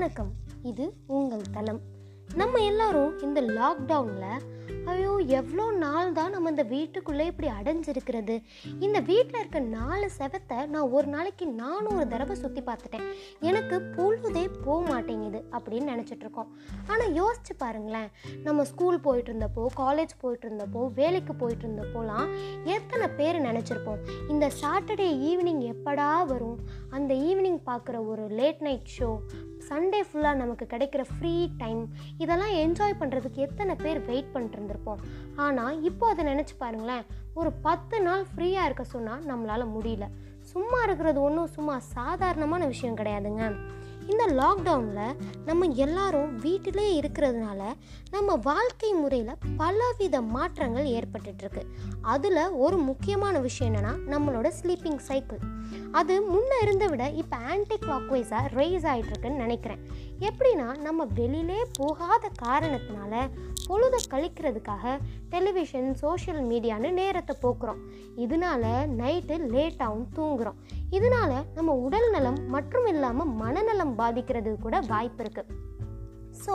வணக்கம். இது உங்கள் தளம். நம்ம எல்லாரும் இந்த லாக்டவுனில் ஐயோ எவ்வளோ நாள் தான் நம்ம இந்த வீட்டுக்குள்ளே இப்படி அடைஞ்சிருக்கிறது? இந்த வீட்டில் இருக்க நாலு செவத்தை நான் ஒரு நாளைக்கு நானூறு தடவை சுற்றி பார்த்துட்டேன். எனக்கு பொழுதே போக மாட்டேங்குது அப்படின்னு நினச்சிட்ருக்கோம். ஆனால் யோசிச்சு பாருங்களேன். நம்ம ஸ்கூல் போயிட்டு இருந்தப்போ காலேஜ் போயிட்டு இருந்தப்போ வேலைக்கு போயிட்டு இருந்தப்போலாம் எத்தனை பேர் நினச்சிருப்போம் இந்த சாட்டர்டே ஈவினிங் எப்படா வரும்? அந்த ஈவினிங் பார்க்குற ஒரு லேட் நைட் ஷோ சண்டே ஃபுல்லாக நமக்கு கிடைக்கிற ஃப்ரீ டைம் இதெல்லாம் என்ஜாய் பண்ணுறதுக்கு எத்தனை பேர் வெயிட் பண்ணிட்டுருந்துருப்போம் ஆனால் இப்போ அதை நினச்சி பாருங்களேன். ஒரு பத்து நாள் ஃப்ரீயாக இருக்க சொன்னால் நம்மளால் முடியல. சும்மா இருக்கிறது ஒன்றும் சும்மா சாதாரணமான விஷயம் கிடையாதுங்க. இந்த லாக்டவுனில் நம்ம எல்லாரும் வீட்டிலே இருக்கிறதுனால நம்ம வாழ்க்கை முறையில் பலவித மாற்றங்கள் ஏற்பட்டுட்ருக்கு அதில் ஒரு முக்கியமான விஷயம் என்னென்னா நம்மளோட ஸ்லீப்பிங் சைக்கிள் அது முன்ன இருந்த விட இப்போ ஆன்டி கிளாக்வைஸாக ரைஸ் ஆகிட்டுருக்குன்னு நினைக்கிறேன். எப்படின்னா நம்ம வெளியிலே போகாத காரணத்தினால பொழுதை கழிக்கிறதுக்காக டெலிவிஷன் சோஷியல் மீடியான்னு நேரத்தை போக்குறோம். இதனால நைட்டு லேட்டாகவும் தூங்குகிறோம் இதனால நம்ம உடல் நலம் மற்றும் இல்லாமல் மனநலம் பாதிக்கிறது கூட வாய்ப்பு இருக்குது ஸோ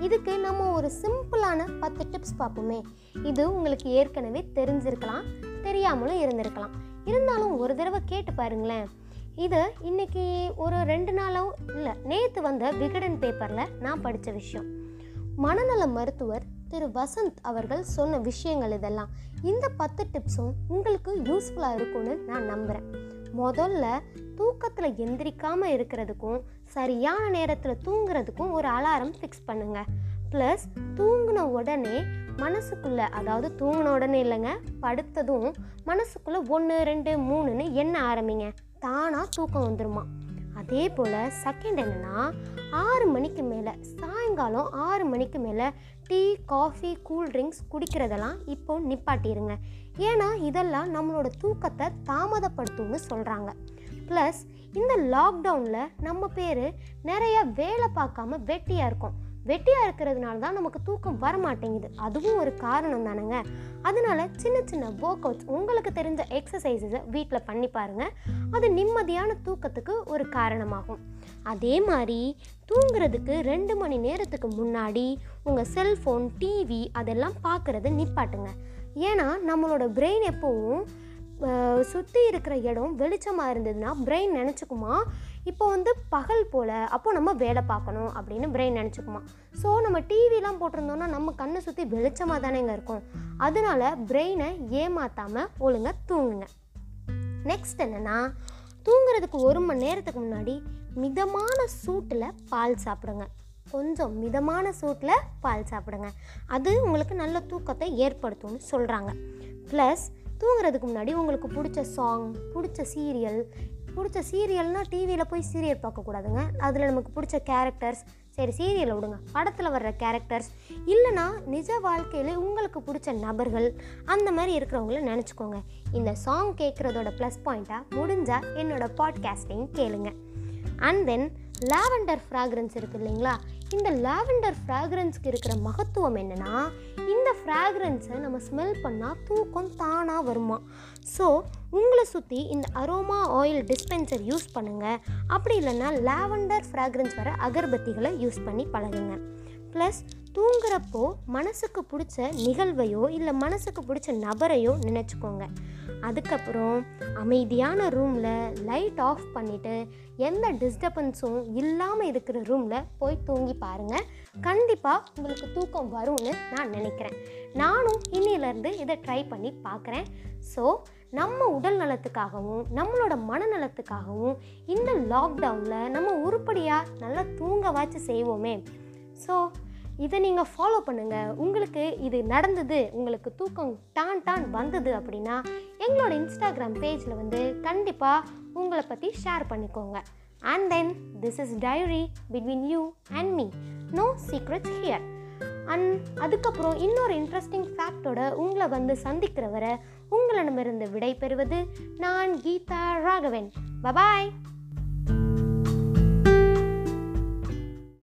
இதுக்கு நம்ம ஒரு சிம்பிளான பத்து டிப்ஸ் பார்ப்போமே. இது உங்களுக்கு ஏற்கனவே தெரிஞ்சிருக்கலாம் தெரியாமலும் இருந்திருக்கலாம். இருந்தாலும் ஒரு தடவை கேட்டு பாருங்களேன். இது இன்னைக்கு ஒரு ரெண்டு நாளோ இல்லை நேற்று வந்த விகடன் பேப்பரில் நான் படித்த விஷயம். மனநல மருத்துவர் திரு வசந்த் அவர்கள் சொன்ன விஷயங்கள் இதெல்லாம். இந்த பத்து டிப்ஸும் உங்களுக்கு யூஸ்ஃபுல்லாக இருக்கும்னு நான் நம்புகிறேன் முதல்ல தூக்கத்தில் எந்திரிக்காமல் இருக்கிறதுக்கும் சரியான நேரத்தில் தூங்குறதுக்கும் ஒரு அலாரம் ஃபிக்ஸ் பண்ணுங்க. ப்ளஸ் தூங்கின உடனே மனசுக்குள்ளே அதாவது தூங்கின உடனே இல்லைங்க படுத்ததும் மனசுக்குள்ளே ஒன்று ரெண்டு மூணுன்னு எண்ண ஆரம்பிங்க. தானாக தூக்கம் வந்துருமா. அதே போல் செகண்ட் என்னென்னா ஆறு மணிக்கு மேலே சாயங்காலம் ஆறு மணிக்கு மேலே டீ காஃபி கூல் ட்ரிங்க்ஸ் குடிக்கிறதெல்லாம் இப்போ நிப்பாட்டிடுங்க ஏன்னா இதெல்லாம் நம்மளோட தூக்கத்தை தாமதப்படுத்தும்னு சொல்கிறாங்க ப்ளஸ் இந்த லாக்டவுனில் நம்ம பேர் நிறைய வேலை பார்க்காம வெட்டியாக இருக்கோம். வெட்டியாக இருக்கிறதுனால தான் நமக்கு தூக்கம் வர மாட்டேங்குது அதுவும் ஒரு காரணம் தானேங்க. அதனால சின்ன சின்ன ஒர்க் அவுட்ஸ் உங்களுக்கு தெரிஞ்ச எக்ஸசைசஸை வீட்டில் பண்ணி பாருங்கள் அது நிம்மதியான தூக்கத்துக்கு ஒரு காரணமாகும். அதே மாதிரி தூங்குறதுக்கு ரெண்டு மணி நேரத்துக்கு முன்னாடி உங்கள் செல்ஃபோன் டிவி அதெல்லாம் பார்க்குறத நிப்பாட்டுங்க. ஏன்னா நம்மளோட பிரெயின் எப்போவும் சுற்றி இருக்கிற இடம் வெளிச்சமாக இருந்ததுன்னா பிரெயின் நினச்சிக்குமா? இப்போ வந்து பகல் போல் அப்போது நம்ம வேலை பார்க்கணும் அப்படின்னு பிரெயின் நினச்சிக்குமா. ஸோ நம்ம டிவிலாம் போட்டிருந்தோம்னா நம்ம கண்ணை சுற்றி வெளிச்சமாக தானேங்க இருக்கும். அதனால பிரெயினை ஏமாற்றாமல் ஒழுங்காக தூங்குங்க. நெக்ஸ்ட் என்னென்னா தூங்குறதுக்கு ஒரு மணி நேரத்துக்கு முன்னாடி மிதமான சூட்டில் பால் சாப்பிடுங்க. கொஞ்சம் மிதமான சூட்டில் பால் சாப்பிடுங்க. அது உங்களுக்கு நல்ல தூக்கத்தை ஏற்படுத்தும்னு சொல்கிறாங்க ப்ளஸ் தூங்குறதுக்கு முன்னாடி உங்களுக்கு பிடிச்ச சாங் பிடிச்ச சீரியல் பிடிச்ச சீரியல்னால் டிவியில் போய் சீரியல் பார்க்கக்கூடாதுங்க. அதில் நமக்கு பிடிச்ச கேரக்டர்ஸ் சரி சீரியலை விடுங்க. படத்தில் வர்ற கேரக்டர்ஸ் இல்லைனா நிஜ வாழ்க்கையில் உங்களுக்கு பிடிச்ச நபர்கள் அந்த மாதிரி இருக்கிறவங்கள நினச்சிக்கோங்க. இந்த சாங் கேட்குறதோட ப்ளஸ் பாயிண்ட்டாக முடிஞ்சால் என்னோட பாட்காஸ்டையும் கேளுங்க. அண்ட் தென் லாவெண்டர் ஃப்ராக்ரன்ஸ் இருக்குது இல்லைங்களா? இந்த லாவெண்டர் ஃப்ராக்ரன்ஸ்க்கு இருக்கிற மகத்துவம் என்னென்னா ஃப்ராக்ரன்ஸை நம்ம ஸ்மெல் பண்ணால் தூக்கம் தானாக வருமா? ஸோ உங்களை சுற்றி இந்த அரோமா ஆயில் டிஸ்பென்சர் யூஸ் பண்ணுங்கள் அப்படி இல்லைன்னா லாவெண்டர் ஃப்ராக்ரன்ஸ் வர அகர்பத்திகளை யூஸ் பண்ணி பழகுங்க. ப்ளஸ் தூங்குறப்போ மனசுக்கு பிடிச்ச நிகழ்வையோ இல்லை மனசுக்கு பிடிச்ச நபரையோ நினச்சிக்கோங்க. அதுக்கப்புறம் அமைதியான ரூமில் லைட் ஆஃப் பண்ணிவிட்டு எந்த டிஸ்டர்பன்ஸும் இல்லாமல் இருக்கிற ரூமில் போய் தூங்கி பாருங்கள் கண்டிப்பாக உங்களுக்கு தூக்கம் வரும்னு நான் நினைக்கிறேன். நானும் இன்னிலேருந்து இதை ட்ரை பண்ணி பார்க்குறேன் ஸோ நம்ம உடல் நலத்துக்காகவும் நம்மளோட மனநலத்துக்காகவும் இந்த லாக்டவுனில் நம்ம உருப்படியாக நல்லா தூங்கவாச்சு செய்வோமே. ஸோ இதை நீங்கள் ஃபாலோ பண்ணுங்கள் உங்களுக்கு இது நடந்தது உங்களுக்கு தூக்கம் டான் டான் வந்தது அப்படின்னா எங்களோட இன்ஸ்டாகிராம் பேஜில் வந்து கண்டிப்பாக உங்களை பற்றி ஷேர் பண்ணிக்கோங்க. And then this is diary between you and me no secrets here and அதுக்கப்புறம் இன்னொரு இன்ட்ரெஸ்டிங் ஃபேக்டோட உங்களை வந்து சந்திக்கிற வரை உங்களிடமிருந்து விடை பெறுவது நான் கீதா ராகவன். பபாய்